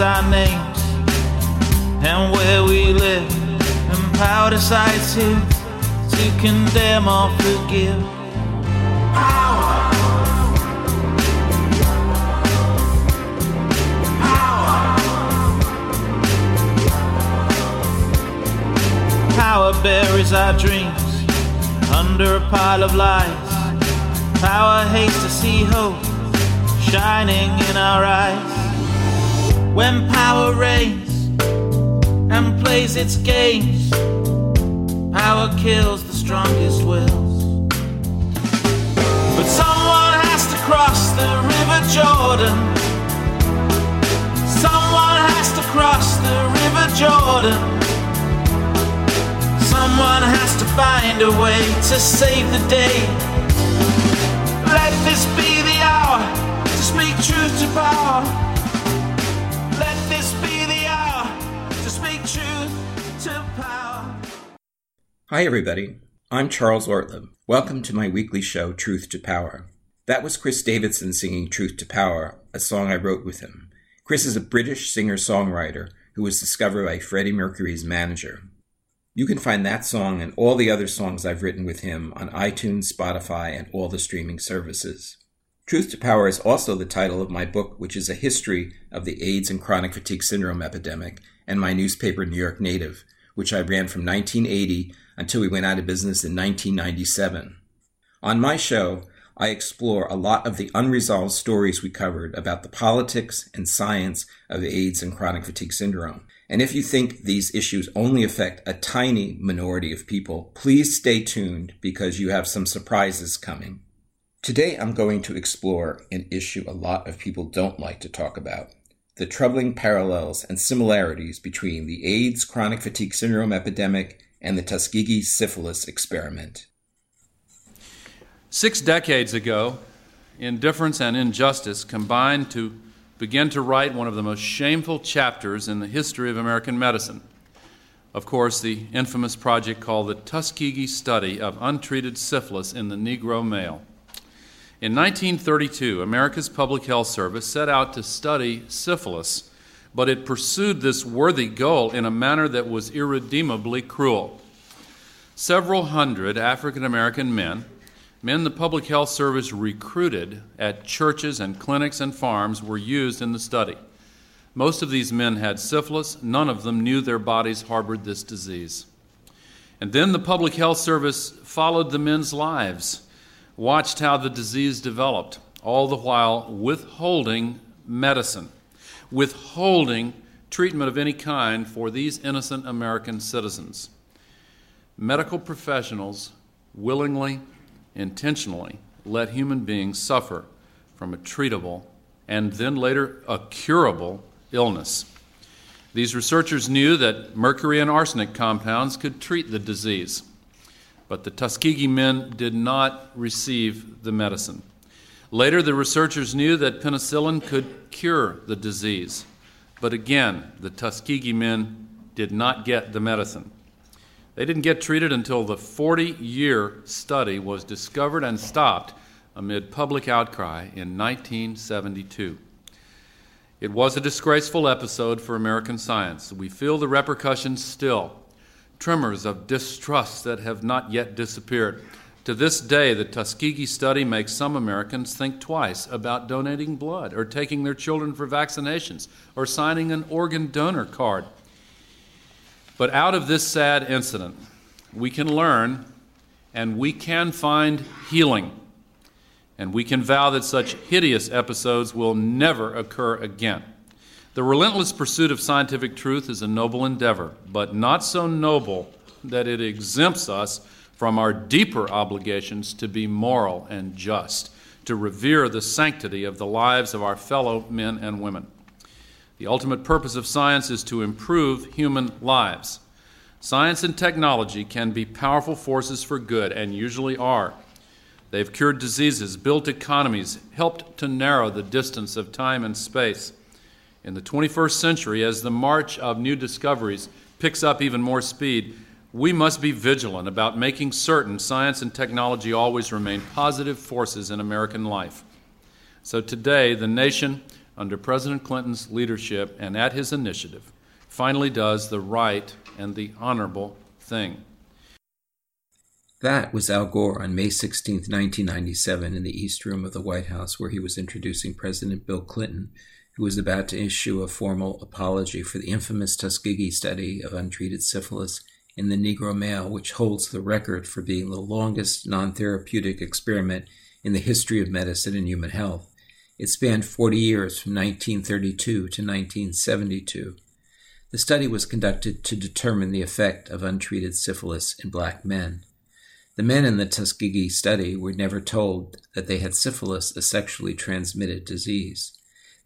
our names and where we live, and power decides who to condemn or forgive. Power. Power buries our dreams under a pile of lies. Power hates to see hope shining in our eyes. When power reigns and plays its games, power kills the strongest wills. But someone has to cross the River Jordan. Someone has to cross the River Jordan. Someone has to find a way to save the day. Let this be the hour to speak truth to power. Hi, everybody. I'm Charles Ortleb. Welcome to my weekly show, Truth to Power. That was Chris Davidson singing Truth to Power, a song I wrote with him. Chris is a British singer songwriter who was discovered by Freddie Mercury's manager. You can find that song and all the other songs I've written with him on iTunes, Spotify, and all the streaming services. Truth to Power is also the title of my book, which is a history of the AIDS and chronic fatigue syndrome epidemic, and my newspaper, New York Native, which I ran from 1980 until we went out of business in 1997. On my show, I explore a lot of the unresolved stories we covered about the politics and science of AIDS and chronic fatigue syndrome. And if you think these issues only affect a tiny minority of people, please stay tuned because you have some surprises coming. Today I'm going to explore an issue a lot of people don't like to talk about the troubling parallels and similarities between the AIDS chronic fatigue syndrome epidemic and the Tuskegee syphilis experiment. Six decades ago, indifference and injustice combined to begin to write one of the most shameful chapters in the history of American medicine. Of course, the infamous project called the Tuskegee Study of Untreated Syphilis in the Negro Male. In 1932, America's Public Health Service set out to study syphilis, but it pursued this worthy goal in a manner that was irredeemably cruel. Several hundred African American men Men the Public Health Service recruited at churches and clinics and farms were used in the study. Most of these men had syphilis, none of them knew their bodies harbored this disease. And then the Public Health Service followed the men's lives, watched how the disease developed, all the while withholding medicine, withholding treatment of any kind for these innocent American citizens. Medical professionals willingly intentionally let human beings suffer from a treatable and then later a curable illness. These researchers knew that mercury and arsenic compounds could treat the disease, but the Tuskegee men did not receive the medicine. Later, the researchers knew that penicillin could cure the disease, but again, the Tuskegee men did not get the medicine. They didn't get treated until the 40 year study was discovered and stopped amid public outcry in 1972. It was a disgraceful episode for American science. We feel the repercussions still, tremors of distrust that have not yet disappeared. To this day, the Tuskegee study makes some Americans think twice about donating blood or taking their children for vaccinations or signing an organ donor card. But out of this sad incident, we can learn and we can find healing. And we can vow that such hideous episodes will never occur again. The relentless pursuit of scientific truth is a noble endeavor, but not so noble that it exempts us from our deeper obligations to be moral and just, to revere the sanctity of the lives of our fellow men and women. The ultimate purpose of science is to improve human lives. Science and technology can be powerful forces for good, and usually are. They've cured diseases, built economies, helped to narrow the distance of time and space. In the 21st century, as the march of new discoveries picks up even more speed, we must be vigilant about making certain science and technology always remain positive forces in American life. So today, the nation under President Clinton's leadership and at his initiative, finally does the right and the honorable thing. That was Al Gore on May 16, 1997, in the East Room of the White House, where he was introducing President Bill Clinton, who was about to issue a formal apology for the infamous Tuskegee study of untreated syphilis in the Negro male, which holds the record for being the longest non therapeutic experiment in the history of medicine and human health. It spanned 40 years from 1932 to 1972. The study was conducted to determine the effect of untreated syphilis in black men. The men in the Tuskegee study were never told that they had syphilis, a sexually transmitted disease.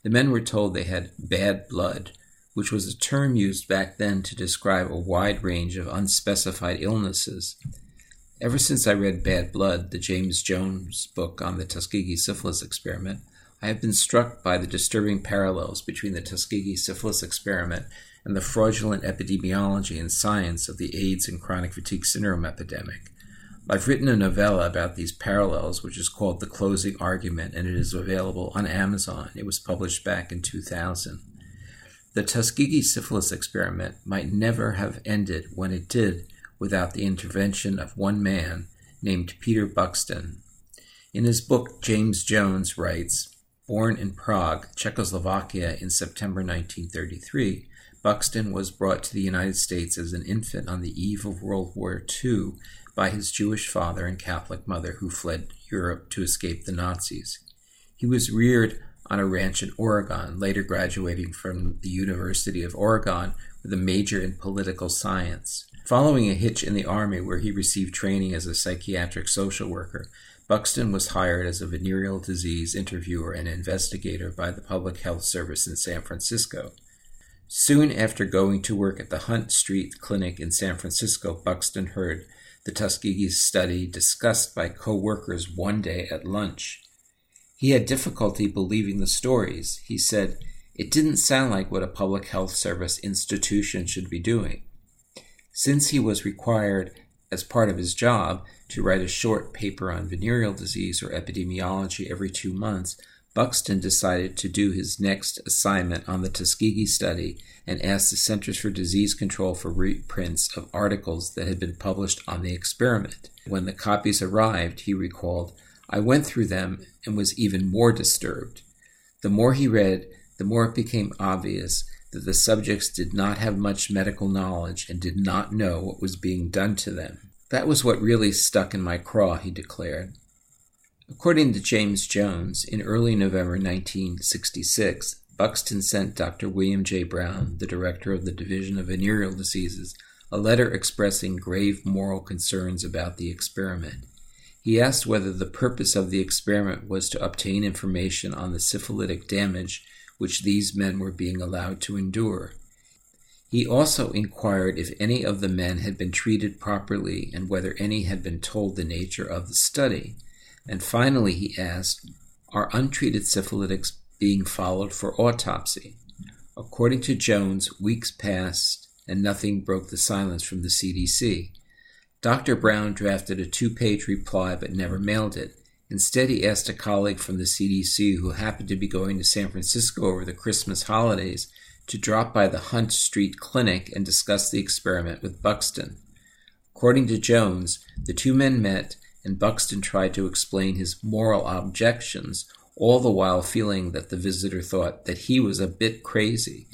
The men were told they had bad blood, which was a term used back then to describe a wide range of unspecified illnesses. Ever since I read Bad Blood, the James Jones book on the Tuskegee syphilis experiment, I have been struck by the disturbing parallels between the Tuskegee syphilis experiment and the fraudulent epidemiology and science of the AIDS and chronic fatigue syndrome epidemic. I've written a novella about these parallels, which is called The Closing Argument, and it is available on Amazon. It was published back in 2000. The Tuskegee syphilis experiment might never have ended when it did without the intervention of one man named Peter Buxton. In his book, James Jones writes Born in Prague, Czechoslovakia in September 1933, Buxton was brought to the United States as an infant on the eve of World War II by his Jewish father and Catholic mother who fled Europe to escape the Nazis. He was reared on a ranch in Oregon, later graduating from the University of Oregon with a major in political science. Following a hitch in the Army where he received training as a psychiatric social worker, Buxton was hired as a venereal disease interviewer and investigator by the Public Health Service in San Francisco. Soon after going to work at the Hunt Street Clinic in San Francisco, Buxton heard the Tuskegee study discussed by co workers one day at lunch. He had difficulty believing the stories. He said, It didn't sound like what a public health service institution should be doing. Since he was required, as part of his job, to write a short paper on venereal disease or epidemiology every two months, Buxton decided to do his next assignment on the Tuskegee study and asked the Centers for Disease Control for reprints of articles that had been published on the experiment. When the copies arrived, he recalled, I went through them and was even more disturbed. The more he read, the more it became obvious that the subjects did not have much medical knowledge and did not know what was being done to them. That was what really stuck in my craw, he declared. According to James Jones, in early November 1966, Buxton sent Dr. William J. Brown, the director of the Division of Venereal Diseases, a letter expressing grave moral concerns about the experiment. He asked whether the purpose of the experiment was to obtain information on the syphilitic damage which these men were being allowed to endure. He also inquired if any of the men had been treated properly and whether any had been told the nature of the study. And finally, he asked, Are untreated syphilitics being followed for autopsy? According to Jones, weeks passed and nothing broke the silence from the CDC. Dr. Brown drafted a two page reply but never mailed it. Instead, he asked a colleague from the CDC who happened to be going to San Francisco over the Christmas holidays to drop by the Hunt Street Clinic and discuss the experiment with Buxton. According to Jones, the two men met and Buxton tried to explain his moral objections, all the while feeling that the visitor thought that he was a bit crazy.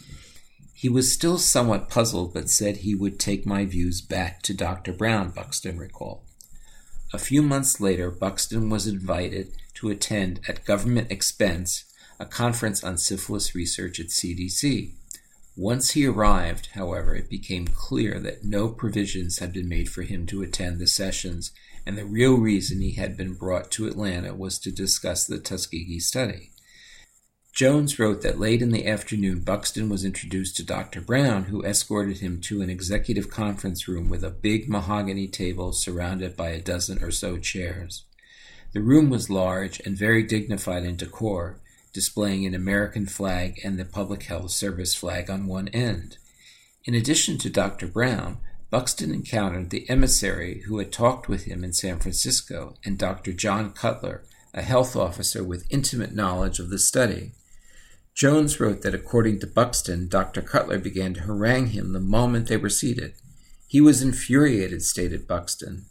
He was still somewhat puzzled, but said he would take my views back to Dr. Brown, Buxton recalled. A few months later, Buxton was invited to attend, at government expense, a conference on syphilis research at CDC. Once he arrived, however, it became clear that no provisions had been made for him to attend the sessions and the real reason he had been brought to Atlanta was to discuss the Tuskegee study. Jones wrote that late in the afternoon, Buxton was introduced to Dr. Brown, who escorted him to an executive conference room with a big mahogany table surrounded by a dozen or so chairs. The room was large and very dignified in decor, displaying an American flag and the Public Health Service flag on one end. In addition to Dr. Brown, Buxton encountered the emissary who had talked with him in San Francisco and Dr. John Cutler, a health officer with intimate knowledge of the study. Jones wrote that according to Buxton, Dr. Cutler began to harangue him the moment they were seated. He was infuriated, stated Buxton.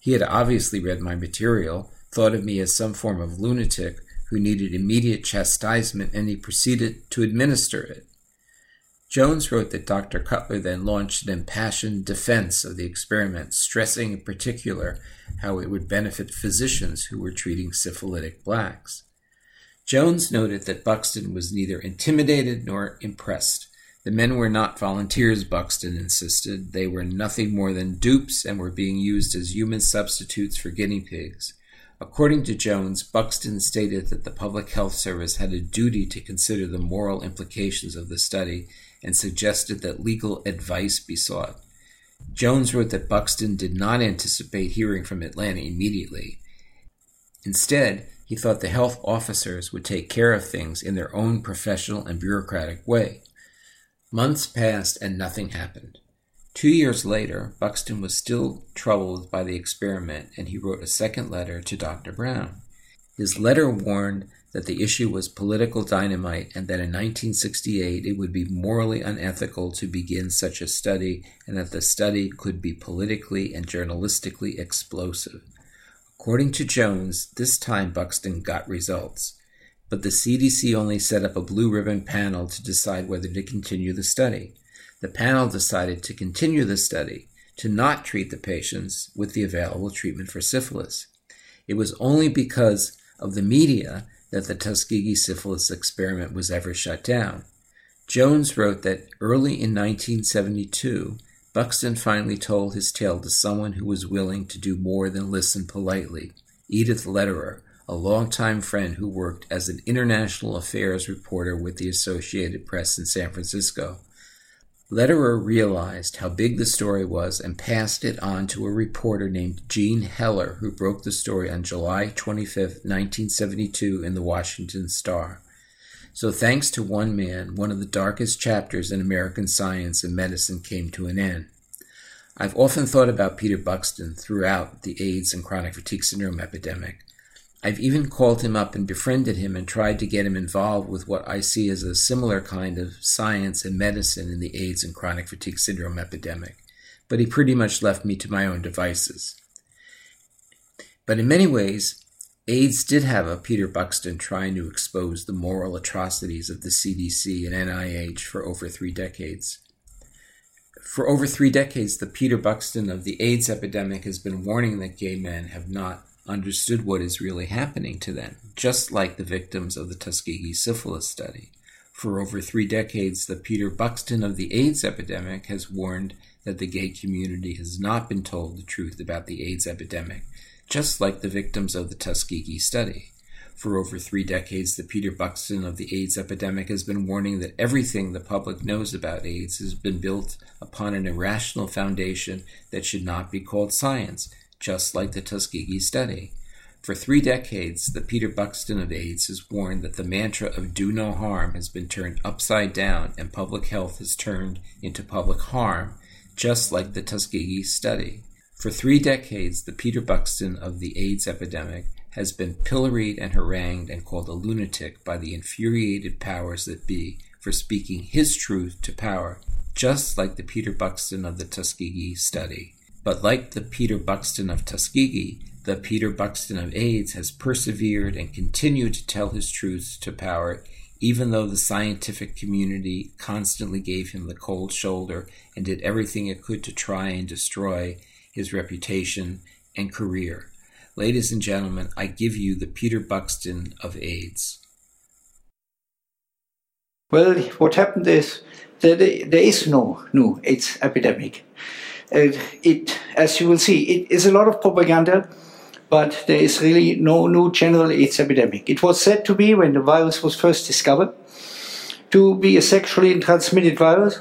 He had obviously read my material, thought of me as some form of lunatic who needed immediate chastisement, and he proceeded to administer it. Jones wrote that Dr. Cutler then launched an impassioned defense of the experiment, stressing in particular how it would benefit physicians who were treating syphilitic blacks. Jones noted that Buxton was neither intimidated nor impressed. The men were not volunteers, Buxton insisted. They were nothing more than dupes and were being used as human substitutes for guinea pigs. According to Jones, Buxton stated that the Public Health Service had a duty to consider the moral implications of the study and suggested that legal advice be sought. Jones wrote that Buxton did not anticipate hearing from Atlanta immediately. Instead, he thought the health officers would take care of things in their own professional and bureaucratic way. Months passed and nothing happened. Two years later, Buxton was still troubled by the experiment and he wrote a second letter to Dr. Brown. His letter warned that the issue was political dynamite and that in 1968 it would be morally unethical to begin such a study and that the study could be politically and journalistically explosive. According to Jones, this time Buxton got results, but the CDC only set up a blue ribbon panel to decide whether to continue the study. The panel decided to continue the study, to not treat the patients with the available treatment for syphilis. It was only because of the media that the Tuskegee syphilis experiment was ever shut down. Jones wrote that early in 1972, Buxton finally told his tale to someone who was willing to do more than listen politely Edith Lederer, a longtime friend who worked as an international affairs reporter with the Associated Press in San Francisco. Lederer realized how big the story was and passed it on to a reporter named Jean Heller, who broke the story on July 25, 1972, in the Washington Star. So, thanks to one man, one of the darkest chapters in American science and medicine came to an end. I've often thought about Peter Buxton throughout the AIDS and chronic fatigue syndrome epidemic. I've even called him up and befriended him and tried to get him involved with what I see as a similar kind of science and medicine in the AIDS and chronic fatigue syndrome epidemic, but he pretty much left me to my own devices. But in many ways, AIDS did have a Peter Buxton trying to expose the moral atrocities of the CDC and NIH for over three decades. For over three decades, the Peter Buxton of the AIDS epidemic has been warning that gay men have not understood what is really happening to them, just like the victims of the Tuskegee syphilis study. For over three decades, the Peter Buxton of the AIDS epidemic has warned that the gay community has not been told the truth about the AIDS epidemic just like the victims of the Tuskegee study. For over three decades, the Peter Buxton of the AIDS epidemic has been warning that everything the public knows about AIDS has been built upon an irrational foundation that should not be called science, just like the Tuskegee study. For three decades, the Peter Buxton of AIDS has warned that the mantra of do no harm has been turned upside down and public health has turned into public harm, just like the Tuskegee study. For three decades, the Peter Buxton of the AIDS epidemic has been pilloried and harangued and called a lunatic by the infuriated powers that be for speaking his truth to power, just like the Peter Buxton of the Tuskegee study. But like the Peter Buxton of Tuskegee, the Peter Buxton of AIDS has persevered and continued to tell his truths to power, even though the scientific community constantly gave him the cold shoulder and did everything it could to try and destroy his reputation, and career. Ladies and gentlemen, I give you the Peter Buxton of AIDS. Well, what happened is that there is no new AIDS epidemic. Uh, it, as you will see, it is a lot of propaganda, but there is really no new general AIDS epidemic. It was said to be, when the virus was first discovered, to be a sexually transmitted virus,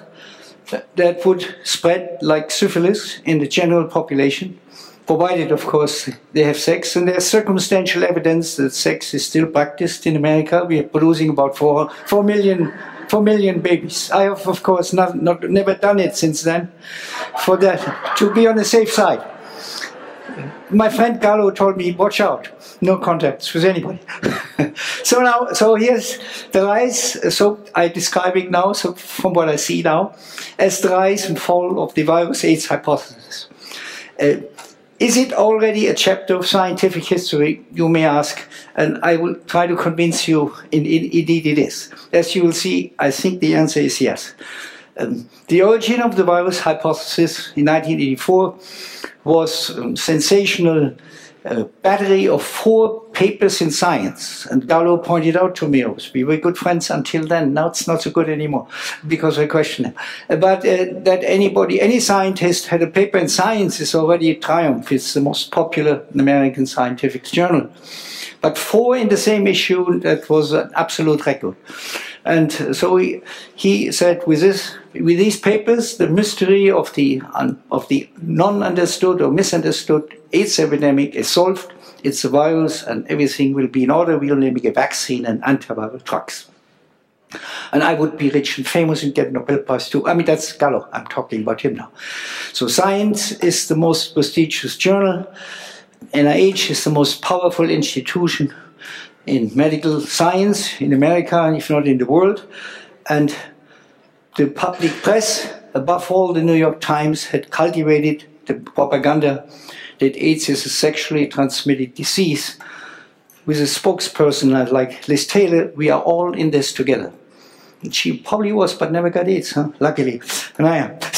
that would spread like syphilis in the general population, provided, of course, they have sex. And there's circumstantial evidence that sex is still practiced in America. We are producing about four, four million, four million babies. I have, of course, not, not, never done it since then, for that, to be on the safe side. My friend Carlo told me, watch out, no contacts with anybody. so now, so here's the rise. So I describe it now. So from what I see now, as the rise and fall of the virus AIDS hypothesis. Uh, is it already a chapter of scientific history? You may ask, and I will try to convince you. In, in, indeed, it is. As you will see, I think the answer is yes. Um, the origin of the virus hypothesis in 1984 was um, sensational a battery of four papers in science. And Gallo pointed out to me, we were good friends until then. Now it's not so good anymore because I question him. But uh, that anybody, any scientist had a paper in science is already a triumph. It's the most popular American scientific journal. But four in the same issue, that was an absolute record. And so he, he said, with this, with these papers, the mystery of the of the non-understood or misunderstood AIDS epidemic is solved. It's a virus, and everything will be in order. We'll make a vaccine and antiviral drugs. And I would be rich and famous and get Nobel Prize too. I mean, that's Gallo. I'm talking about him now. So Science is the most prestigious journal. NIH is the most powerful institution in medical science in America, if not in the world. And the public press, above all the New York Times, had cultivated the propaganda that AIDS is a sexually transmitted disease. With a spokesperson like Liz Taylor, we are all in this together. And she probably was, but never got AIDS, huh? luckily. And I am.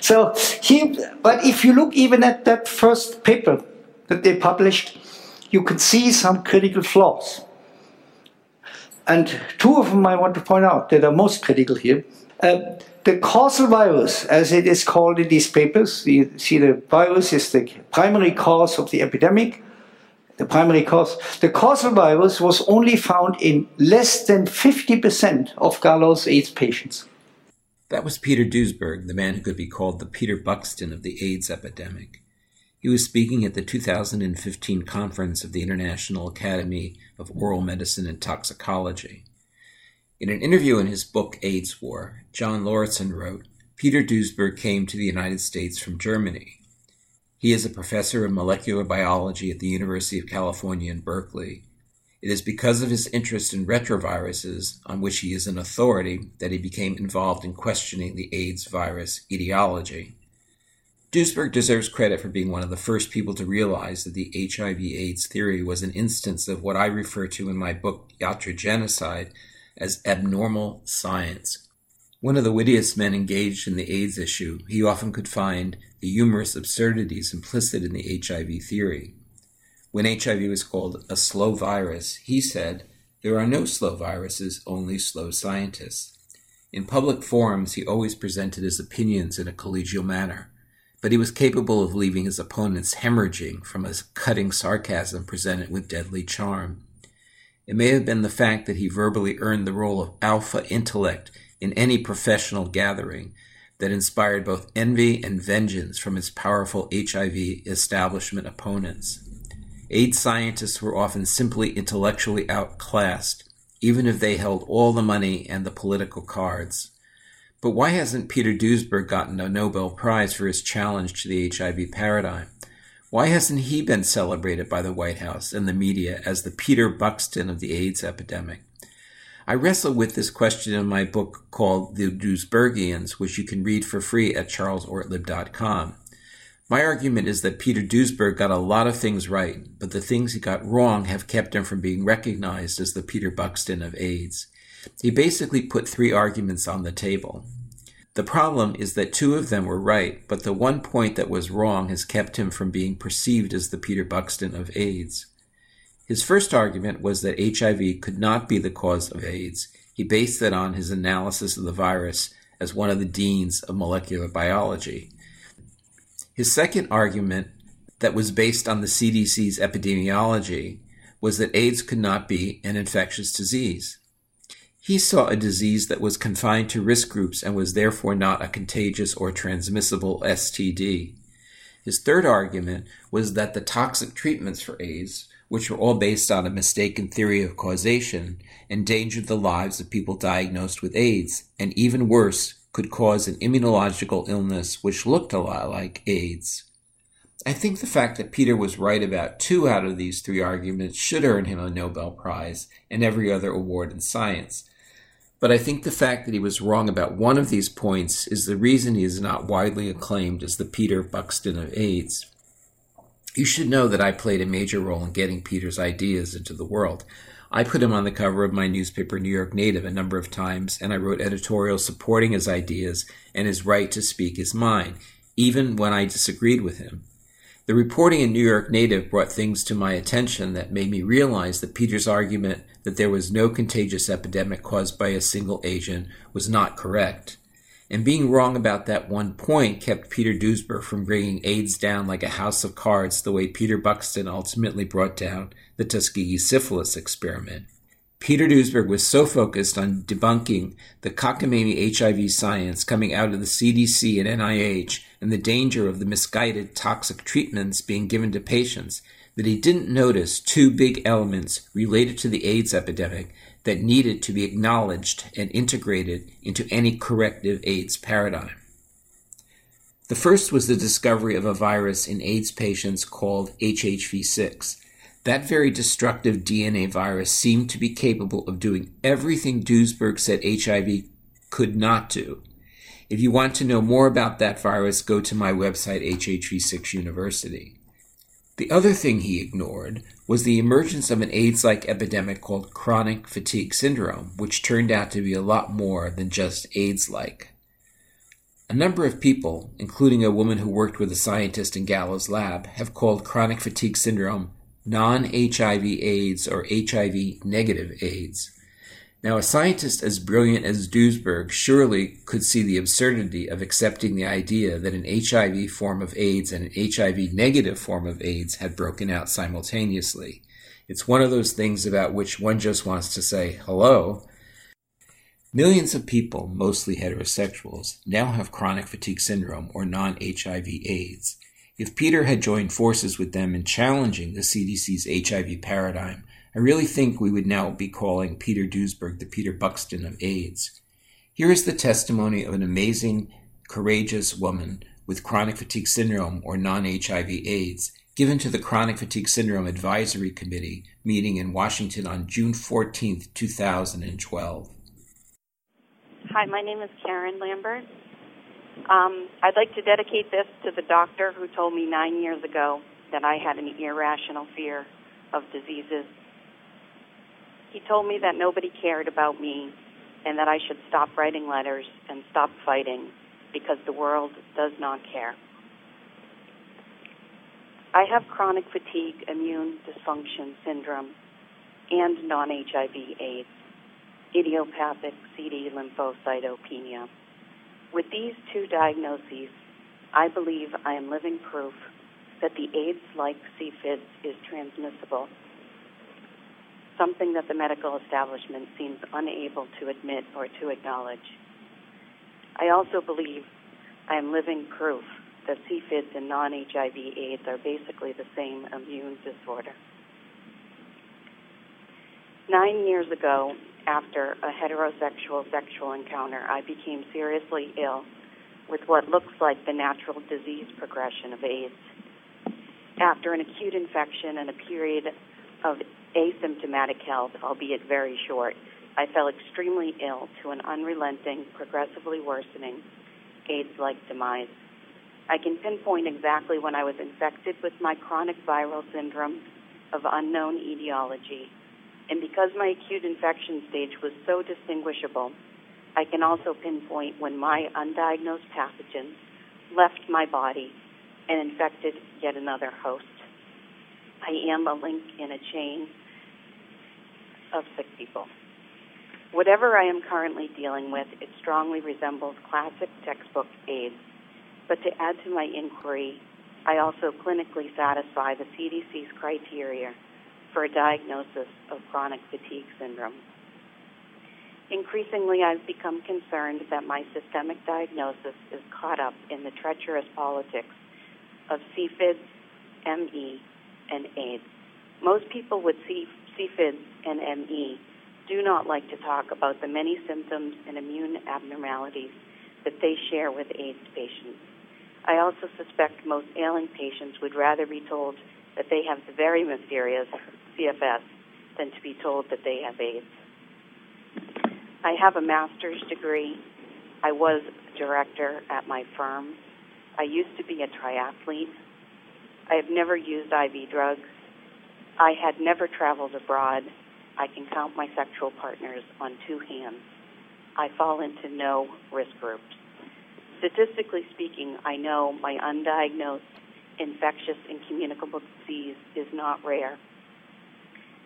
So, so he, but if you look even at that first paper that they published, you can see some critical flaws. And two of them I want to point out that are most critical here. Uh, the causal virus, as it is called in these papers, you see the virus is the primary cause of the epidemic. The primary cause. The causal virus was only found in less than 50% of Gallo's AIDS patients. That was Peter Duesberg, the man who could be called the Peter Buxton of the AIDS epidemic. He was speaking at the 2015 conference of the International Academy of Oral Medicine and Toxicology. In an interview in his book AIDS War, John Lauritsen wrote Peter Duesberg came to the United States from Germany. He is a professor of molecular biology at the University of California in Berkeley. It is because of his interest in retroviruses, on which he is an authority, that he became involved in questioning the AIDS virus etiology. Duesberg deserves credit for being one of the first people to realize that the HIV AIDS theory was an instance of what I refer to in my book Iatrogenocide as abnormal science. One of the wittiest men engaged in the AIDS issue, he often could find the humorous absurdities implicit in the HIV theory. When HIV was called a slow virus, he said, There are no slow viruses, only slow scientists. In public forums, he always presented his opinions in a collegial manner but he was capable of leaving his opponents hemorrhaging from a cutting sarcasm presented with deadly charm. It may have been the fact that he verbally earned the role of alpha intellect in any professional gathering that inspired both envy and vengeance from his powerful HIV establishment opponents. AIDS scientists were often simply intellectually outclassed, even if they held all the money and the political cards. But why hasn't Peter Duesberg gotten a Nobel Prize for his challenge to the HIV paradigm? Why hasn't he been celebrated by the White House and the media as the Peter Buxton of the AIDS epidemic? I wrestle with this question in my book called The Duesbergians, which you can read for free at charlesortleb.com. My argument is that Peter Duesberg got a lot of things right, but the things he got wrong have kept him from being recognized as the Peter Buxton of AIDS. He basically put three arguments on the table. The problem is that two of them were right, but the one point that was wrong has kept him from being perceived as the Peter Buxton of AIDS. His first argument was that HIV could not be the cause of AIDS. He based that on his analysis of the virus as one of the deans of molecular biology. His second argument, that was based on the CDC's epidemiology, was that AIDS could not be an infectious disease. He saw a disease that was confined to risk groups and was therefore not a contagious or transmissible STD. His third argument was that the toxic treatments for AIDS, which were all based on a mistaken theory of causation, endangered the lives of people diagnosed with AIDS, and even worse, could cause an immunological illness which looked a lot like AIDS. I think the fact that Peter was right about two out of these three arguments should earn him a Nobel Prize and every other award in science. But I think the fact that he was wrong about one of these points is the reason he is not widely acclaimed as the Peter Buxton of AIDS. You should know that I played a major role in getting Peter's ideas into the world. I put him on the cover of my newspaper, New York Native, a number of times, and I wrote editorials supporting his ideas and his right to speak his mind, even when I disagreed with him. The reporting in New York Native brought things to my attention that made me realize that Peter's argument that there was no contagious epidemic caused by a single agent was not correct. And being wrong about that one point kept Peter Duesberg from bringing AIDS down like a house of cards the way Peter Buxton ultimately brought down the Tuskegee syphilis experiment. Peter Duesberg was so focused on debunking the cockamamie HIV science coming out of the CDC and NIH and the danger of the misguided toxic treatments being given to patients that he didn't notice two big elements related to the AIDS epidemic that needed to be acknowledged and integrated into any corrective AIDS paradigm. The first was the discovery of a virus in AIDS patients called HHV6 that very destructive DNA virus seemed to be capable of doing everything Duesberg said HIV could not do. If you want to know more about that virus, go to my website, HHV6 University. The other thing he ignored was the emergence of an AIDS like epidemic called chronic fatigue syndrome, which turned out to be a lot more than just AIDS like. A number of people, including a woman who worked with a scientist in Gallo's lab, have called chronic fatigue syndrome non HIV AIDS or HIV negative AIDS. Now, a scientist as brilliant as Duesberg surely could see the absurdity of accepting the idea that an HIV form of AIDS and an HIV negative form of AIDS had broken out simultaneously. It's one of those things about which one just wants to say, hello. Millions of people, mostly heterosexuals, now have chronic fatigue syndrome or non HIV AIDS. If Peter had joined forces with them in challenging the CDC's HIV paradigm, I really think we would now be calling Peter Duesberg the Peter Buxton of AIDS. Here is the testimony of an amazing, courageous woman with chronic fatigue syndrome or non HIV AIDS given to the Chronic Fatigue Syndrome Advisory Committee meeting in Washington on June 14, 2012. Hi, my name is Karen Lambert. Um, I'd like to dedicate this to the doctor who told me nine years ago that I had an irrational fear of diseases. He told me that nobody cared about me and that I should stop writing letters and stop fighting because the world does not care. I have chronic fatigue immune dysfunction syndrome and non HIV AIDS, idiopathic CD lymphocytopenia. With these two diagnoses, I believe I am living proof that the AIDS like CFID is transmissible, something that the medical establishment seems unable to admit or to acknowledge. I also believe I am living proof that CFIDs and non HIV AIDS are basically the same immune disorder. Nine years ago, after a heterosexual sexual encounter, I became seriously ill with what looks like the natural disease progression of AIDS. After an acute infection and a period of asymptomatic health, albeit very short, I fell extremely ill to an unrelenting, progressively worsening AIDS like demise. I can pinpoint exactly when I was infected with my chronic viral syndrome of unknown etiology and because my acute infection stage was so distinguishable, I can also pinpoint when my undiagnosed pathogens left my body and infected yet another host. I am a link in a chain of sick people. Whatever I am currently dealing with, it strongly resembles classic textbook AIDS. But to add to my inquiry, I also clinically satisfy the CDC's criteria for a diagnosis of chronic fatigue syndrome. Increasingly, I've become concerned that my systemic diagnosis is caught up in the treacherous politics of CFIDs, ME, and AIDS. Most people with CFIDs and ME do not like to talk about the many symptoms and immune abnormalities that they share with AIDS patients. I also suspect most ailing patients would rather be told that they have the very mysterious CFS than to be told that they have AIDS. I have a master's degree. I was a director at my firm. I used to be a triathlete. I have never used IV drugs. I had never traveled abroad. I can count my sexual partners on two hands. I fall into no risk groups. Statistically speaking, I know my undiagnosed infectious and communicable disease is not rare.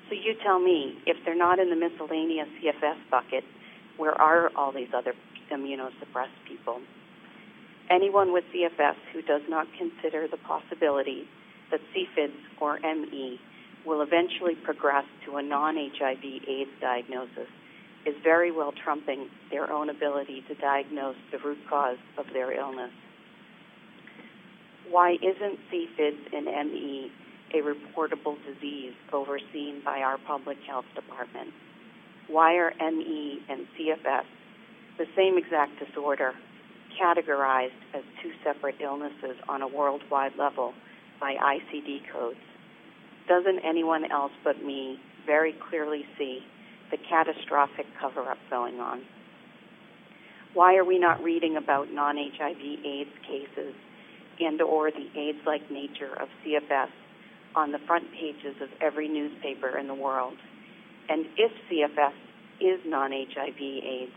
So you tell me, if they're not in the miscellaneous CFS bucket, where are all these other immunosuppressed people? Anyone with CFS who does not consider the possibility that CFIDS or ME will eventually progress to a non HIV AIDS diagnosis is very well trumping their own ability to diagnose the root cause of their illness. Why isn't CFIDS and ME a reportable disease overseen by our public health department? Why are ME and CFS, the same exact disorder, categorized as two separate illnesses on a worldwide level by ICD codes? Doesn't anyone else but me very clearly see the catastrophic cover up going on? Why are we not reading about non HIV AIDS cases and or the AIDS-like nature of CFS on the front pages of every newspaper in the world? And if CFS is non-HIV AIDS,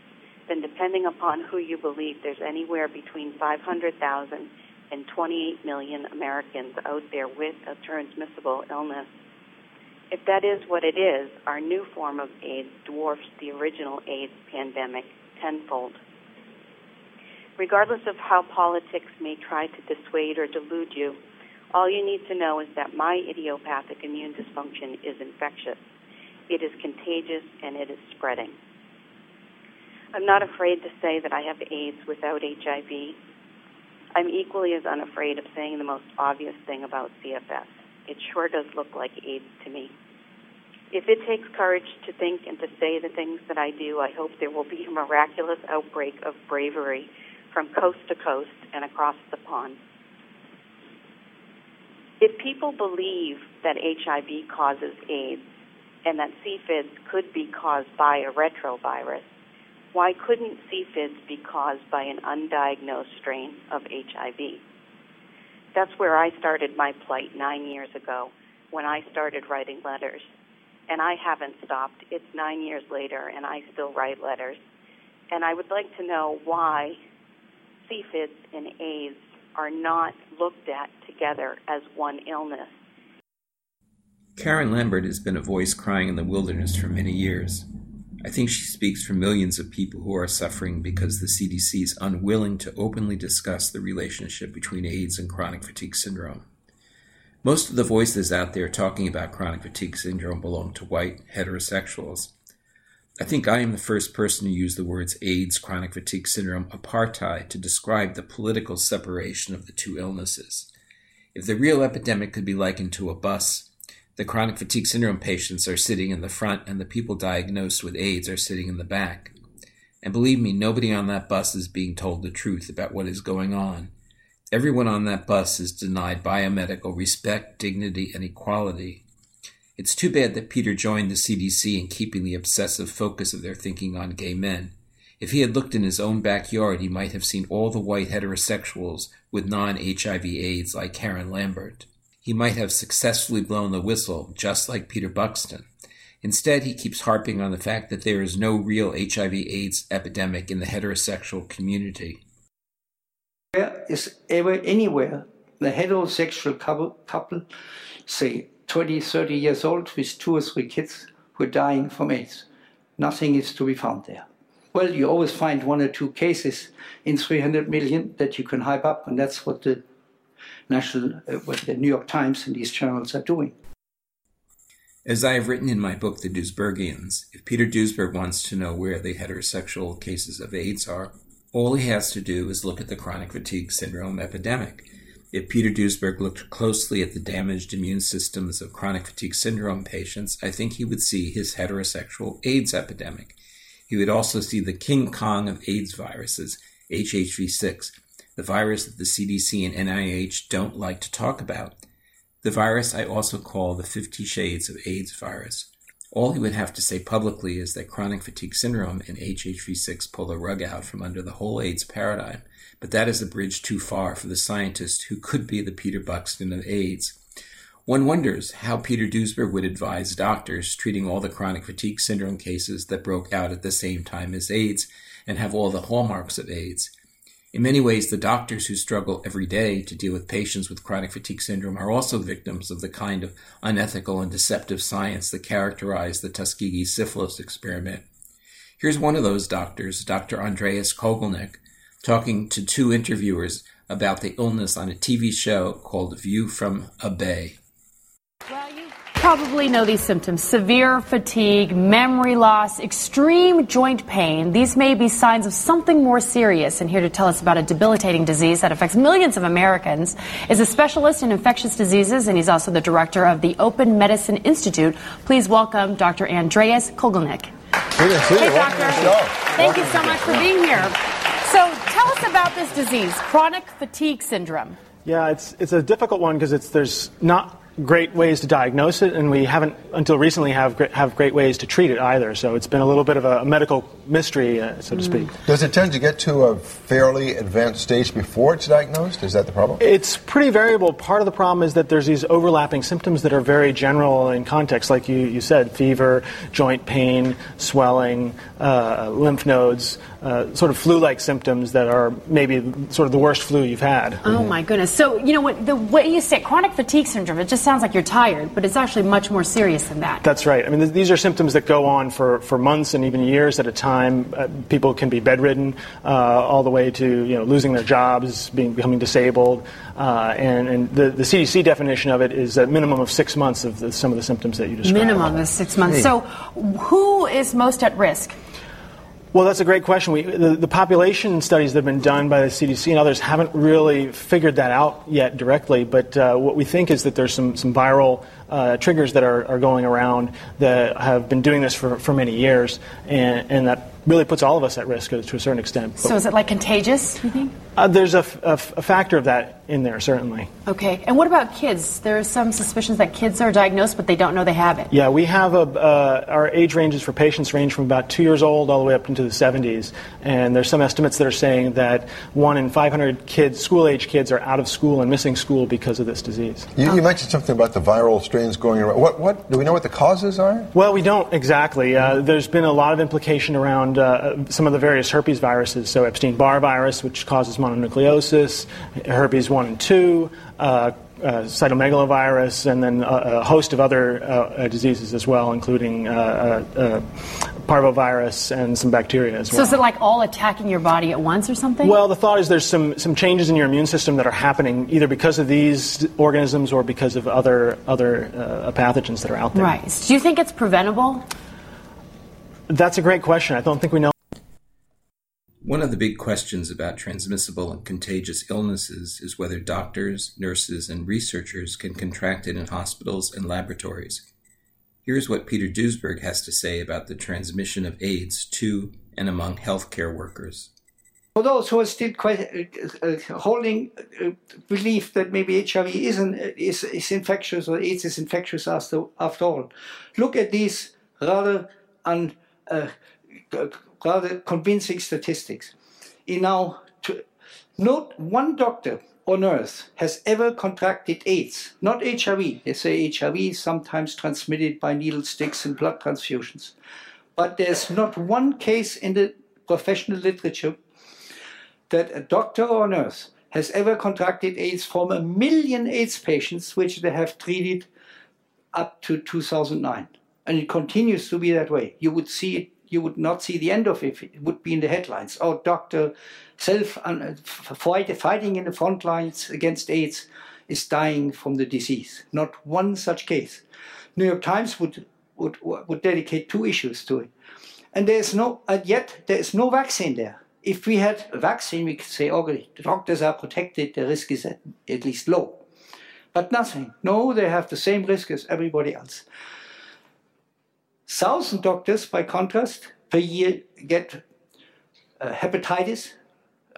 then depending upon who you believe, there's anywhere between 500,000 and 28 million Americans out there with a transmissible illness. If that is what it is, our new form of AIDS dwarfs the original AIDS pandemic tenfold. Regardless of how politics may try to dissuade or delude you, all you need to know is that my idiopathic immune dysfunction is infectious. It is contagious and it is spreading. I'm not afraid to say that I have AIDS without HIV. I'm equally as unafraid of saying the most obvious thing about CFS. It sure does look like AIDS to me. If it takes courage to think and to say the things that I do, I hope there will be a miraculous outbreak of bravery from coast to coast and across the pond. If people believe that HIV causes AIDS and that CFIDS could be caused by a retrovirus, why couldn't CFIDS be caused by an undiagnosed strain of HIV? That's where I started my plight nine years ago when I started writing letters. And I haven't stopped. It's nine years later, and I still write letters. And I would like to know why CFIDS and AIDS are not looked at together as one illness. Karen Lambert has been a voice crying in the wilderness for many years. I think she speaks for millions of people who are suffering because the CDC is unwilling to openly discuss the relationship between AIDS and chronic fatigue syndrome. Most of the voices out there talking about chronic fatigue syndrome belong to white heterosexuals. I think I am the first person to use the words AIDS, chronic fatigue syndrome, apartheid to describe the political separation of the two illnesses. If the real epidemic could be likened to a bus, the chronic fatigue syndrome patients are sitting in the front and the people diagnosed with AIDS are sitting in the back. And believe me, nobody on that bus is being told the truth about what is going on. Everyone on that bus is denied biomedical respect, dignity, and equality. It's too bad that Peter joined the CDC in keeping the obsessive focus of their thinking on gay men. If he had looked in his own backyard, he might have seen all the white heterosexuals with non HIV AIDS like Karen Lambert. He might have successfully blown the whistle, just like Peter Buxton. Instead, he keeps harping on the fact that there is no real HIV AIDS epidemic in the heterosexual community. Where is ever anywhere the heterosexual couple, couple say 20, 30 years old with two or three kids who are dying from AIDS. Nothing is to be found there. Well, you always find one or two cases in 300 million that you can hype up, and that's what the national, uh, what the New York Times and these journals are doing. As I have written in my book, The Duesbergians, if Peter Duesberg wants to know where the heterosexual cases of AIDS are, all he has to do is look at the chronic fatigue syndrome epidemic. If Peter Duesberg looked closely at the damaged immune systems of chronic fatigue syndrome patients, I think he would see his heterosexual AIDS epidemic. He would also see the King Kong of AIDS viruses, HHV6, the virus that the CDC and NIH don't like to talk about. The virus I also call the 50 shades of AIDS virus. All he would have to say publicly is that chronic fatigue syndrome and HHV6 pull the rug out from under the whole AIDS paradigm, but that is a bridge too far for the scientist who could be the Peter Buxton of AIDS. One wonders how Peter Duesberg would advise doctors treating all the chronic fatigue syndrome cases that broke out at the same time as AIDS and have all the hallmarks of AIDS. In many ways, the doctors who struggle every day to deal with patients with chronic fatigue syndrome are also victims of the kind of unethical and deceptive science that characterized the Tuskegee syphilis experiment. Here's one of those doctors, Dr. Andreas Kogelnik, talking to two interviewers about the illness on a TV show called View from a Bay. Well, you probably know these symptoms severe fatigue, memory loss, extreme joint pain. These may be signs of something more serious. And here to tell us about a debilitating disease that affects millions of Americans is a specialist in infectious diseases, and he's also the director of the Open Medicine Institute. Please welcome Dr. Andreas Kogelnik. Hey, doctor. Thank you so much for being here. So, tell us about this disease, chronic fatigue syndrome. Yeah, it's it's a difficult one because it's there's not great ways to diagnose it, and we haven't until recently have great, have great ways to treat it either. So it's been a little bit of a, medical mystery, uh, so to speak. Mm. Does it tend to get to a fairly advanced stage before it's diagnosed? Is that the problem? It's pretty variable. Part of the problem is that there's these overlapping symptoms that are very general in context, like you, you said, fever, joint pain, swelling, uh, lymph nodes uh, sort of flu-like symptoms that are maybe sort of the worst flu you've had. Oh my goodness! So you know what the way you say chronic fatigue syndrome, it just sounds like you're tired, but it's actually much more serious than that. That's right. I mean, th- these are symptoms that go on for, for months and even years at a time. Uh, people can be bedridden, uh, all the way to you know losing their jobs, being becoming disabled, uh, and, and the, the CDC definition of it is a minimum of six months of the, some of the symptoms that you described. Minimum of six months. Hey. So, who is most at risk? Well, that's a great question. We, the, the, population studies that have been done by the CDC and others haven't really figured that out yet directly, but uh, what we think is that there's some, some viral uh, triggers that are, are, going around that have been doing this for, for many years, and, and that really puts all of us at risk to a certain extent. So is it like contagious, you think? Uh, there's a, factor of that in there, certainly. Okay. And what about kids? There are some suspicions that kids are diagnosed, but they don't know they have it. Yeah, we have a, uh, our age ranges for patients range from about two years old all the way up into the 70s. And there's some estimates that are saying that one in 500 kids, school age kids, are out of school and missing school because of this disease. You, you mentioned something about the viral strains going around. What, what, do we know what the causes are? Well, we don't exactly. Uh, there's been a lot of implication around uh, some of the various herpes viruses. So Epstein Barr virus, which causes mononucleosis, herpes 1 and 2, uh, uh, cytomegalovirus, and then a, a host of other uh, uh diseases as well, including uh, uh, parvovirus and some bacteria as well. So is it like all attacking your body at once or something? Well, the thought is there's some, some changes in your immune system that are happening either because of these organisms or because of other, other pathogens that are out there. Right. Do you think it's preventable? That's a great question. I don't think we know. One of the big questions about transmissible and contagious illnesses is whether doctors, nurses, and researchers can contract it in hospitals and laboratories. Here's what Peter Duesberg has to say about the transmission of AIDS to and among healthcare workers. For those who are still quite, uh, uh, holding uh, belief that maybe HIV is, an, is, is infectious or AIDS is infectious after, after all, look at these rather un, uh, Uh, rather convincing statistics. In now, not one doctor on earth has ever contracted AIDS, not HIV. They say HIV is sometimes transmitted by needle sticks and blood transfusions. But there's not one case in the professional literature that a doctor on earth has ever contracted AIDS from a million AIDS patients which they have treated up to 2009. And it continues to be that way. You would see it you would not see the end of it. It would be in the headlines. Oh, doctor, self uh, fight, fighting in the front lines against AIDS is dying from the disease. Not one such case. New York Times would would would dedicate two issues to it, and there's no uh, yet there is no vaccine there. If we had a vaccine, we could say, okay, the doctors are protected, the risk is at, at least low. But nothing. No, they have the same risk as everybody else. Thousand doctors, by contrast, per year get uh, hepatitis,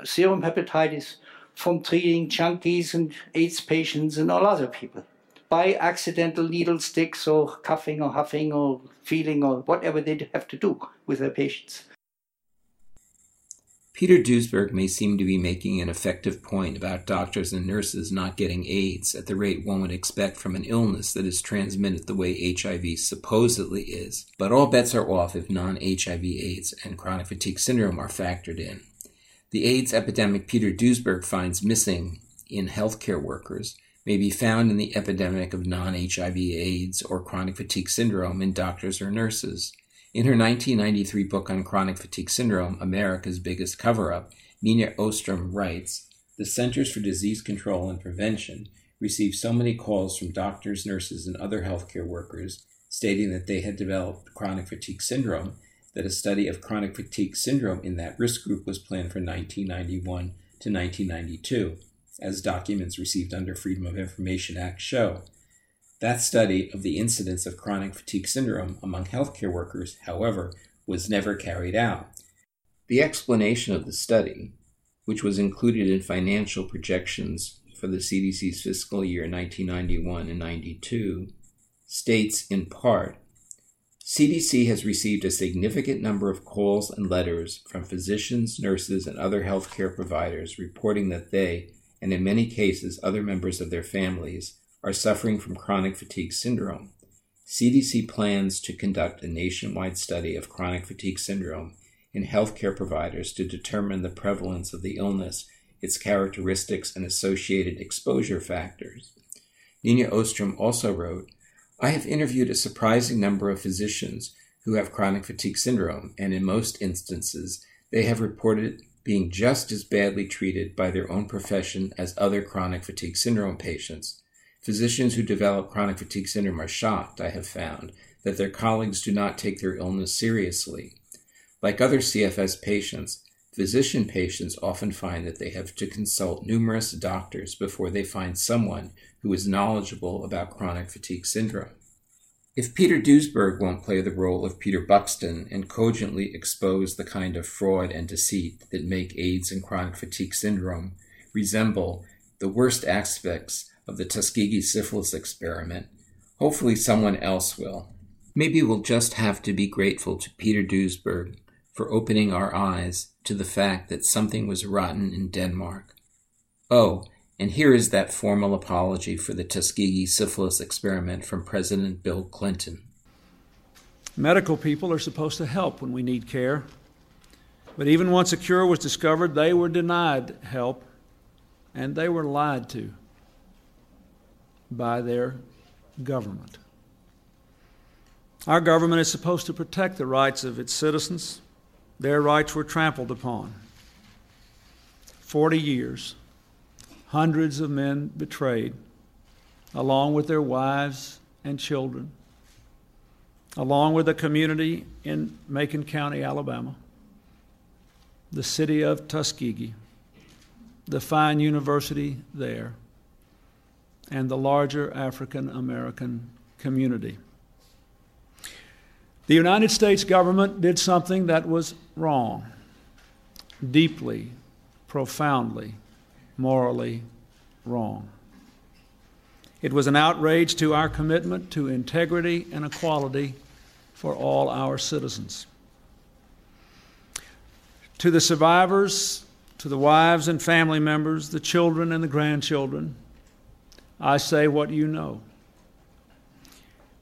serum hepatitis, from treating junkies and AIDS patients and all other people by accidental needle sticks or coughing or huffing or feeling or whatever they have to do with their patients. Peter Duesberg may seem to be making an effective point about doctors and nurses not getting AIDS at the rate one would expect from an illness that is transmitted the way HIV supposedly is, but all bets are off if non HIV AIDS and chronic fatigue syndrome are factored in. The AIDS epidemic Peter Duesberg finds missing in healthcare workers may be found in the epidemic of non HIV AIDS or chronic fatigue syndrome in doctors or nurses. In her 1993 book on chronic fatigue syndrome, America's Biggest Cover Up, Neenyah Ostrom writes The Centers for Disease Control and Prevention received so many calls from doctors, nurses, and other healthcare workers stating that they had developed chronic fatigue syndrome that a study of chronic fatigue syndrome in that risk group was planned for 1991 to 1992, as documents received under Freedom of Information Act show. That study of the incidence of chronic fatigue syndrome among healthcare workers, however, was never carried out. The explanation of the study, which was included in financial projections for the CDC's fiscal year 1991 and 92, states in part CDC has received a significant number of calls and letters from physicians, nurses, and other healthcare providers reporting that they, and in many cases other members of their families, are suffering from chronic fatigue syndrome. CDC plans to conduct a nationwide study of chronic fatigue syndrome in healthcare providers to determine the prevalence of the illness, its characteristics, and associated exposure factors. Neenyah Ostrom also wrote, I have interviewed a surprising number of physicians who have chronic fatigue syndrome, and in most instances, they have reported being just as badly treated by their own profession as other chronic fatigue syndrome patients. Physicians who develop chronic fatigue syndrome are shocked, I have found, that their colleagues do not take their illness seriously. Like other CFS patients, physician patients often find that they have to consult numerous doctors before they find someone who is knowledgeable about chronic fatigue syndrome. If Peter Duesberg won't play the role of Peter Buxton and cogently expose the kind of fraud and deceit that make AIDS and chronic fatigue syndrome resemble the worst aspects of the Tuskegee syphilis experiment. Hopefully, someone else will. Maybe we'll just have to be grateful to Peter Duesberg for opening our eyes to the fact that something was rotten in Denmark. Oh, and here is that formal apology for the Tuskegee syphilis experiment from President Bill Clinton. Medical people are supposed to help when we need care. But even once a cure was discovered, they were denied help and they were lied to by their government. Our government is supposed to protect the rights of its citizens. Their rights were trampled upon. 40 years, hundreds of men betrayed, along with their wives and children, along with a community in Macon County, Alabama, the city of Tuskegee, the fine university there and the larger African American community. The United States government did something that was wrong, deeply, profoundly, morally wrong. It was an outrage to our commitment to integrity and equality for all our citizens. To the survivors, to the wives and family members, the children and the grandchildren, I say what you know.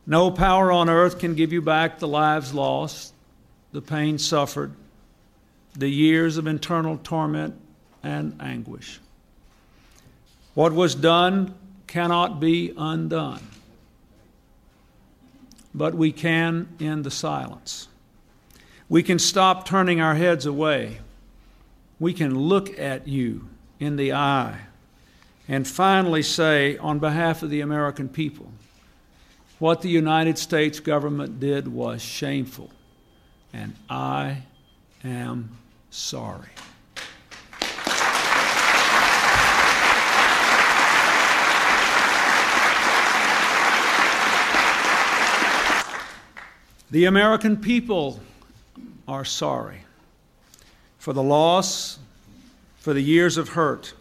No power on earth can give you back the lives lost, the pain suffered, the years of internal torment and anguish. What was done cannot be undone, but we can end the silence. We can stop turning our heads away. We can look at you in the eye and finally say, on behalf of the American people, what the United States government did was shameful, and I am sorry. The American people are sorry for the loss, for the years of hurt,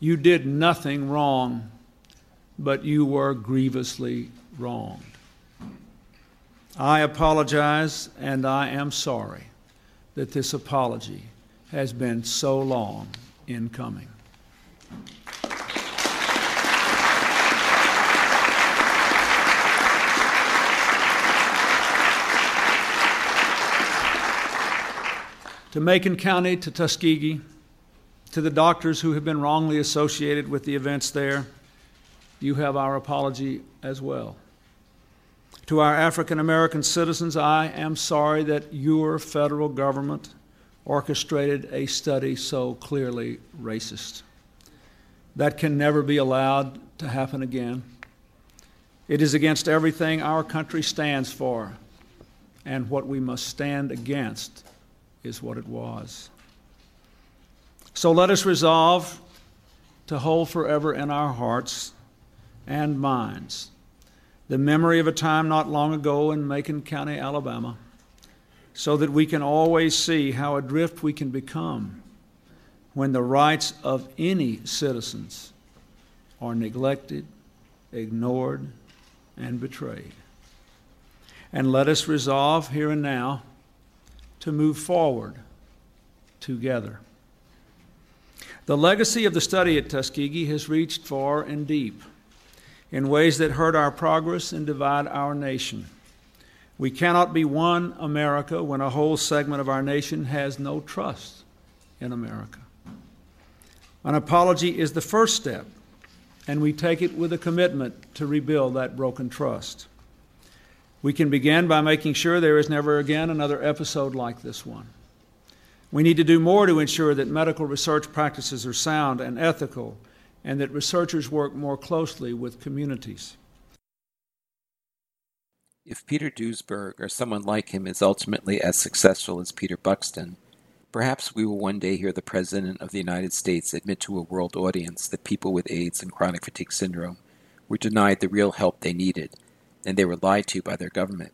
You did nothing wrong, but you were grievously wronged. I apologize and I am sorry that this apology has been so long in coming. to Macon County, to Tuskegee, to the doctors who have been wrongly associated with the events there, you have our apology as well. To our African American citizens, I am sorry that your federal government orchestrated a study so clearly racist. That can never be allowed to happen again. It is against everything our country stands for, and what we must stand against is what it was. So let us resolve to hold forever in our hearts and minds the memory of a time not long ago in Macon County, Alabama, so that we can always see how adrift we can become when the rights of any citizens are neglected, ignored, and betrayed. And let us resolve here and now to move forward together. The legacy of the study at Tuskegee has reached far and deep in ways that hurt our progress and divide our nation. We cannot be one America when a whole segment of our nation has no trust in America. An apology is the first step, and we take it with a commitment to rebuild that broken trust. We can begin by making sure there is never again another episode like this one. We need to do more to ensure that medical research practices are sound and ethical and that researchers work more closely with communities. If Peter Duesberg or someone like him is ultimately as successful as Peter Buxton, perhaps we will one day hear the President of the United States admit to a world audience that people with AIDS and chronic fatigue syndrome were denied the real help they needed, and they were lied to by their government.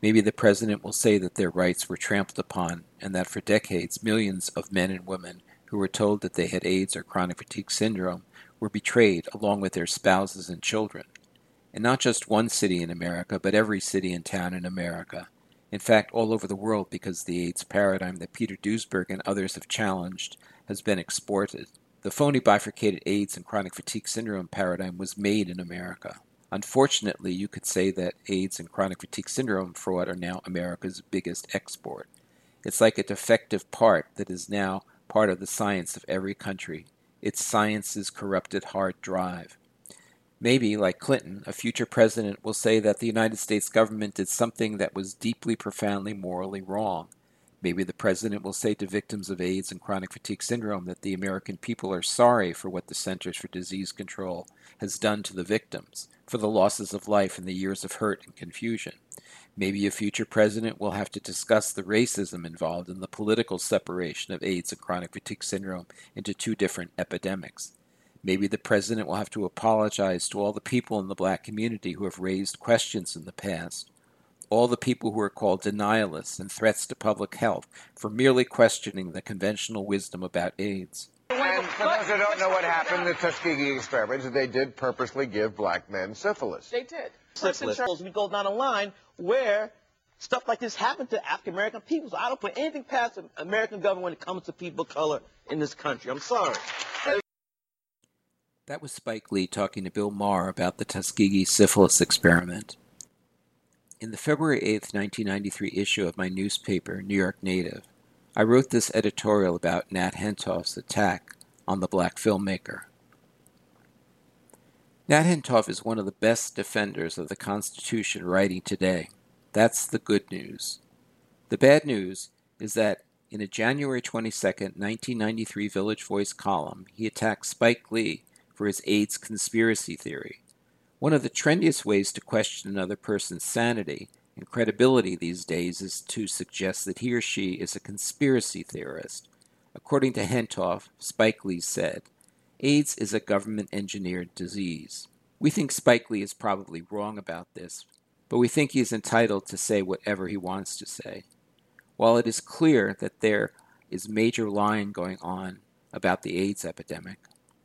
Maybe the President will say that their rights were trampled upon, and that for decades millions of men and women who were told that they had AIDS or chronic fatigue syndrome were betrayed along with their spouses and children. And not just one city in America, but every city and town in America. In fact, all over the world, because the AIDS paradigm that Peter Duesberg and others have challenged has been exported. The phony bifurcated AIDS and chronic fatigue syndrome paradigm was made in America. Unfortunately, you could say that AIDS and chronic fatigue syndrome fraud are now America's biggest export. It's like a defective part that is now part of the science of every country its science's corrupted hard drive. Maybe, like Clinton, a future president will say that the United States government did something that was deeply, profoundly, morally wrong. Maybe the president will say to victims of AIDS and chronic fatigue syndrome that the American people are sorry for what the Centers for Disease Control has done to the victims, for the losses of life and the years of hurt and confusion. Maybe a future president will have to discuss the racism involved in the political separation of AIDS and chronic fatigue syndrome into two different epidemics. Maybe the president will have to apologize to all the people in the black community who have raised questions in the past, all the people who are called denialists and threats to public health for merely questioning the conventional wisdom about AIDS. And for those who don't know what happened, the Tuskegee experiments, they did purposely give black men syphilis. They did. Syphilis. We go down a line where stuff like this happened to African American people. So I don't put anything past the American government when it comes to people of color in this country. I'm sorry. That was Spike Lee talking to Bill Maher about the Tuskegee syphilis experiment. In the February 8, 1993 issue of my newspaper, New York Native, I wrote this editorial about Nat Hentoff's attack on the black filmmaker. Nat Hentoff is one of the best defenders of the Constitution writing today. That's the good news. The bad news is that in a January 22, 1993 Village Voice column, he attacked Spike Lee for his AIDS conspiracy theory. One of the trendiest ways to question another person's sanity and credibility these days is to suggest that he or she is a conspiracy theorist. According to Hentoff, Spike Lee said, AIDS is a government engineered disease. We think Spike Lee is probably wrong about this, but we think he is entitled to say whatever he wants to say. While it is clear that there is major lying going on about the AIDS epidemic,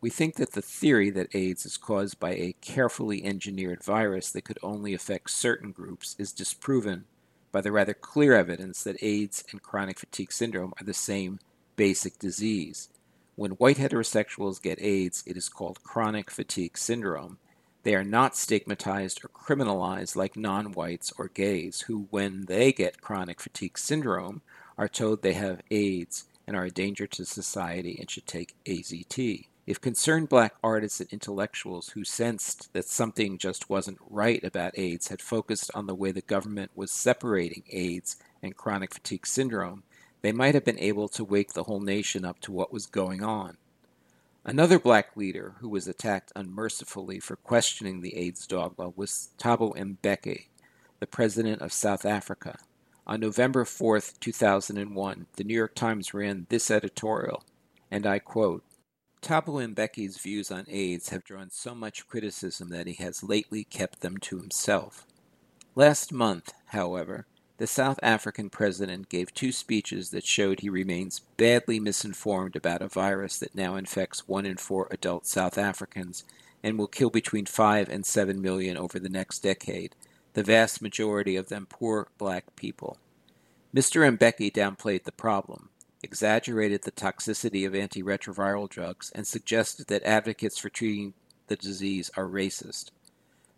We think that the theory that AIDS is caused by a carefully engineered virus that could only affect certain groups is disproven by the rather clear evidence that AIDS and chronic fatigue syndrome are the same basic disease. When white heterosexuals get AIDS, it is called chronic fatigue syndrome. They are not stigmatized or criminalized like non whites or gays, who, when they get chronic fatigue syndrome, are told they have AIDS and are a danger to society and should take AZT. If concerned black artists and intellectuals who sensed that something just wasn't right about AIDS had focused on the way the government was separating AIDS and chronic fatigue syndrome, they might have been able to wake the whole nation up to what was going on. Another black leader who was attacked unmercifully for questioning the AIDS dogma was Thabo Mbeki, the president of South Africa. On November 4, 2001, the New York Times ran this editorial, and I quote Thabo Mbeki's views on AIDS have drawn so much criticism that he has lately kept them to himself. Last month, however, the South African president gave two speeches that showed he remains badly misinformed about a virus that now infects one in four adult South Africans and will kill between 5 and 7 million over the next decade, the vast majority of them poor black people. Mr. Mbeki downplayed the problem exaggerated the toxicity of antiretroviral drugs, and suggested that advocates for treating the disease are racist.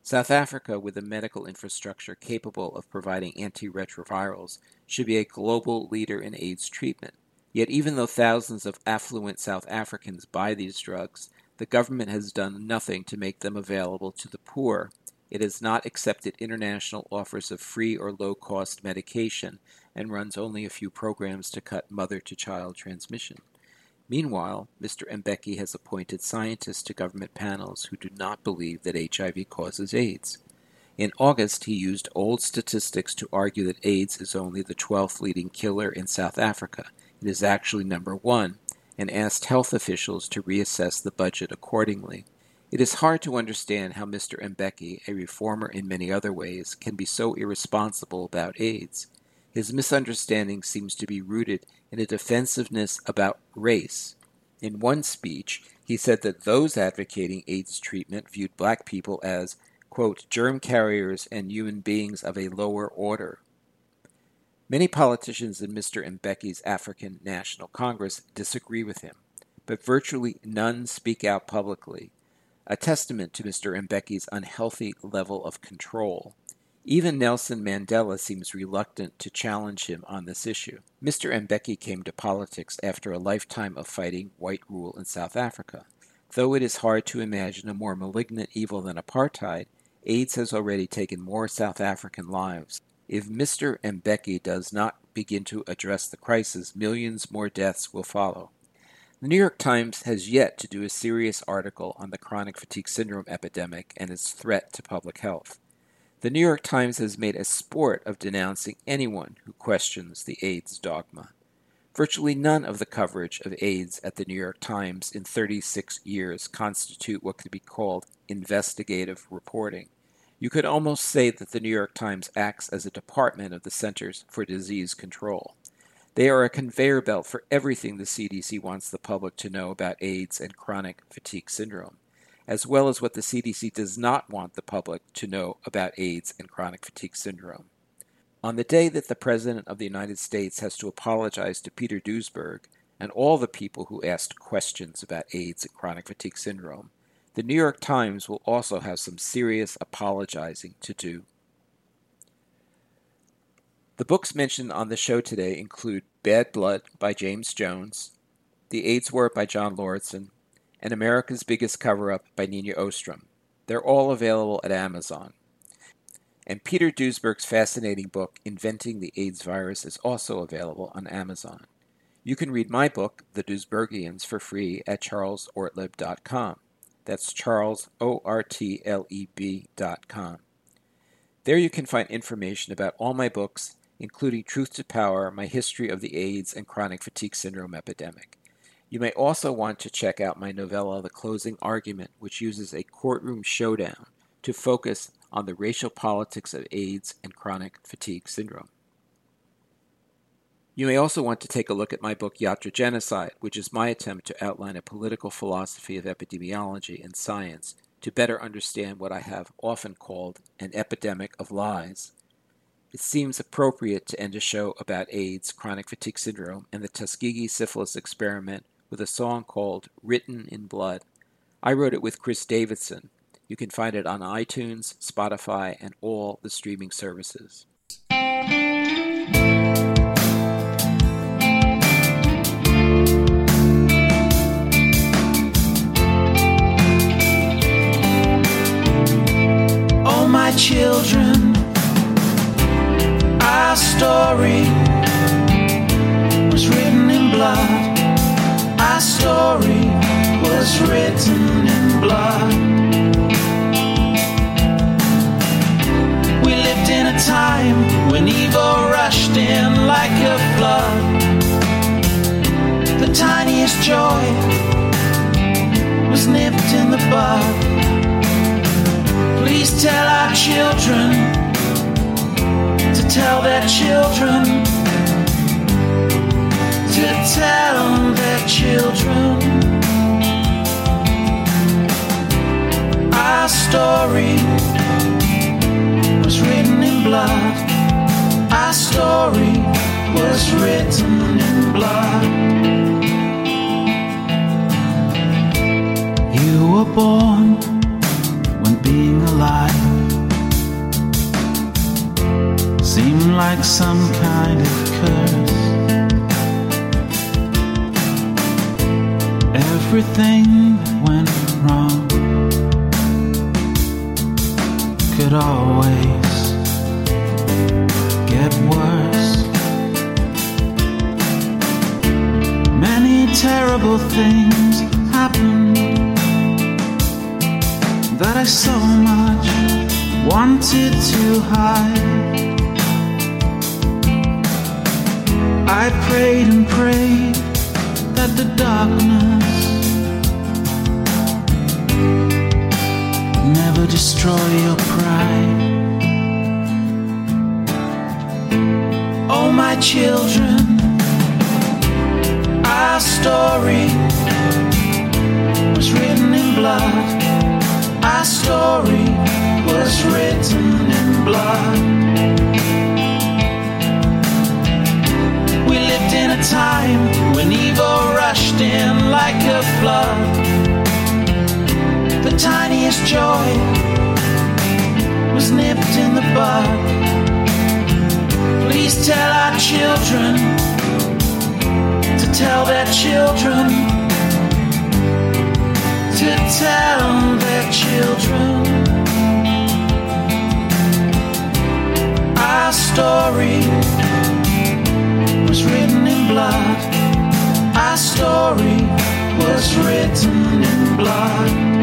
South Africa, with a medical infrastructure capable of providing antiretrovirals, should be a global leader in AIDS treatment. Yet, even though thousands of affluent South Africans buy these drugs, the government has done nothing to make them available to the poor. It has not accepted international offers of free or low cost medication and runs only a few programs to cut mother to child transmission. Meanwhile, Mr. Mbeki has appointed scientists to government panels who do not believe that HIV causes AIDS. In August, he used old statistics to argue that AIDS is only the 12th leading killer in South Africa. It is actually number one, and asked health officials to reassess the budget accordingly. It is hard to understand how Mr. Mbeki, a reformer in many other ways, can be so irresponsible about AIDS. His misunderstanding seems to be rooted in a defensiveness about race. In one speech, he said that those advocating AIDS treatment viewed black people as, quote, germ carriers and human beings of a lower order. Many politicians in Mr. Mbeki's African National Congress disagree with him, but virtually none speak out publicly, a testament to Mr. Mbeki's unhealthy level of control. Even Nelson Mandela seems reluctant to challenge him on this issue. Mr. Mbeki came to politics after a lifetime of fighting white rule in South Africa. Though it is hard to imagine a more malignant evil than apartheid, AIDS has already taken more South African lives. If Mr. Mbeki does not begin to address the crisis, millions more deaths will follow. The New York Times has yet to do a serious article on the chronic fatigue syndrome epidemic and its threat to public health. The New York Times has made a sport of denouncing anyone who questions the AIDS dogma. Virtually none of the coverage of AIDS at the New York Times in 36 years constitute what could be called investigative reporting. You could almost say that the New York Times acts as a department of the Centers for Disease Control. They are a conveyor belt for everything the CDC wants the public to know about AIDS and chronic fatigue syndrome as well as what the CDC does not want the public to know about AIDS and chronic fatigue syndrome. On the day that the President of the United States has to apologize to Peter Duesberg and all the people who asked questions about AIDS and chronic fatigue syndrome, the New York Times will also have some serious apologizing to do. The books mentioned on the show today include Bad Blood by James Jones, The AIDS War by John Lauritsen, and America's Biggest Cover Up by Neenyah Ostrom. They're all available at Amazon. And Peter Duesberg's fascinating book, Inventing the AIDS Virus, is also available on Amazon. You can read my book, The Duesbergians, for free at charlesortleb.com. That's Charles, O R T L E B.com. There you can find information about all my books, including Truth to Power, my history of the AIDS and chronic fatigue syndrome epidemic. You may also want to check out my novella, The Closing Argument, which uses a courtroom showdown to focus on the racial politics of AIDS and chronic fatigue syndrome. You may also want to take a look at my book Iatrogenocide, which is my attempt to outline a political philosophy of epidemiology and science to better understand what I have often called an epidemic of lies. It seems appropriate to end a show about AIDS, chronic fatigue syndrome, and the Tuskegee syphilis experiment with a song called Written in Blood. I wrote it with Chris Davidson. You can find it on iTunes, Spotify, and all the streaming services. Oh, my children, our story was written in blood. Our story was written in blood. We lived in a time when evil rushed in like a flood. The tiniest joy was nipped in the bud. Please tell our children to tell their children tell their children our story was written in blood. Our story was written in blood. You were born when being alive seemed like some kind of curse. Everything went wrong could always get worse. Many terrible things happened that I so much wanted to hide. I prayed and prayed that the darkness destroy your pride. Oh, my children, our story was written in blood. Our story was written in blood. We lived in a time when evil rushed in like a flood. Tiniest joy was nipped in the bud. Please tell our children to tell their children to tell their children our story was written in blood. Our story was written in blood.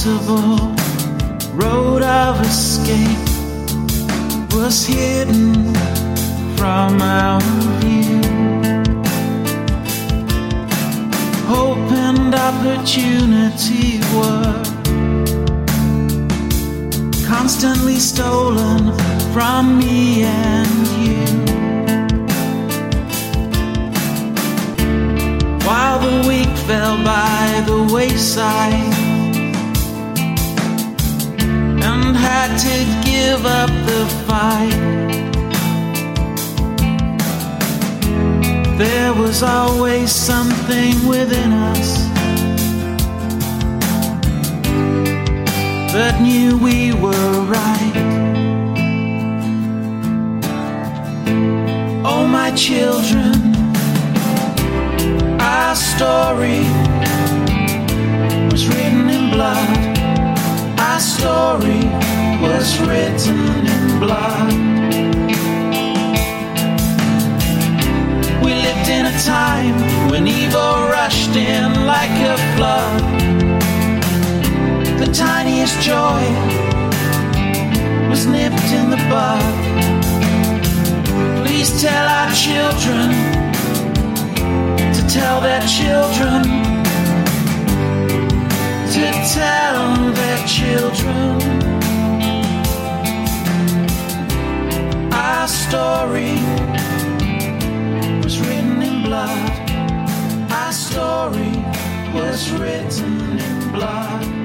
Every possible road of escape was hidden from our view. Hope and opportunity were constantly stolen from me and you. While the weak fell by the wayside to give up the fight. There was always something within us that knew we were right. Oh, my children, our story was written in blood. Our story was written in blood. We lived in a time when evil rushed in like a flood. The tiniest joy was nipped in the bud. Please tell our children to tell their children to tell their children story was written in blood. Our story was written in blood.